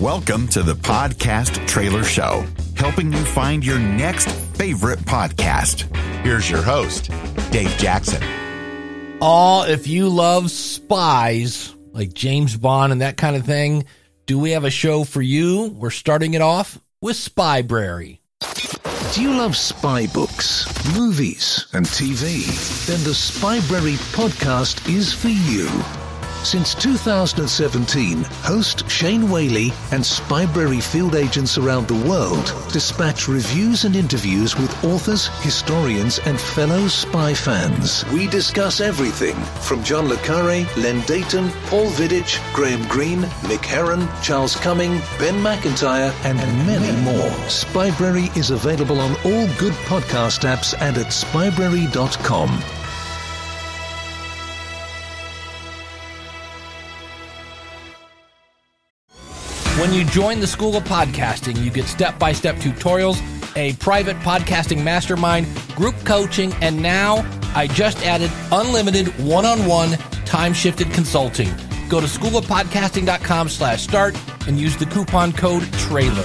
Welcome to the Podcast Trailer Show, helping you find your next favorite podcast. Here's your host, Dave Jackson. Oh, if you love spies like James Bond and that kind of thing, do we have a show for you? We're starting it off with Spybrary. Do you love spy books, movies, and TV? Then the Spybrary podcast is for you. Since 2017, host Shane Whaley and Spybrary field agents around the world dispatch reviews and interviews with authors, historians, and fellow spy fans. We discuss everything from John Le Carre, Len Deighton, Paul Vidich, Graham Greene, Mick Herron, Charles Cumming, Ben Macintyre, and many more. Spybrary is available on all good podcast apps and at spybrary.com. When you join the School of Podcasting, you get step by step tutorials, a private podcasting mastermind, group coaching, and now I just added unlimited one on one time shifted consulting. Go to schoolofpodcasting.com slash start and use the coupon code trailer.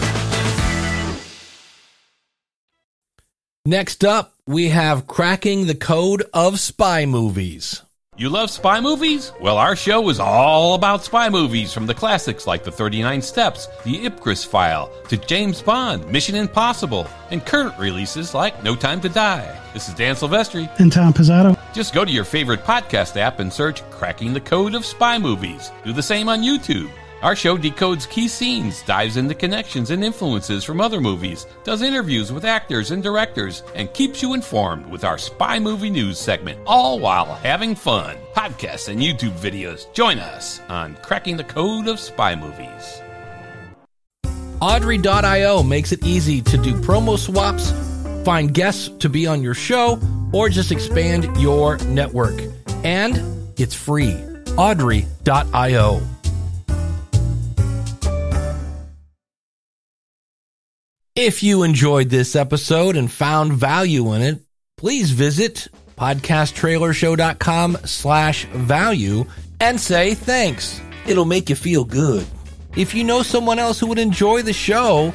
Next up, we have cracking the code of spy movies. You love spy movies? Well, our show is all about spy movies from the classics like The 39 Steps, The Ipcress File, to James Bond, Mission Impossible, and current releases like No Time to Die. This is Dan Silvestri. And Tom Pizzato. Just go to your favorite podcast app and search Cracking the Code of Spy Movies. Do the same on YouTube. Our show decodes key scenes, dives into connections and influences from other movies, does interviews with actors and directors, and keeps you informed with our spy movie news segment, all while having fun. Podcasts and YouTube videos. Join us on Cracking the Code of Spy Movies. Audry.io makes it easy to do promo swaps, find guests to be on your show, or just expand your network. And it's free. Audry.io. If you enjoyed this episode and found value in it, please visit podcasttrailershow.com slash value and say thanks. It'll make you feel good. If you know someone else who would enjoy the show,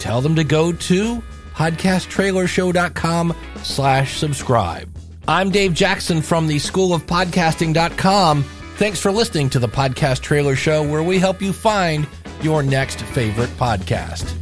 tell them to go to podcasttrailershow.com slash subscribe. I'm Dave Jackson from the School of Podcasting.com. Thanks for listening to the Podcast Trailer Show, where we help you find your next favorite podcast.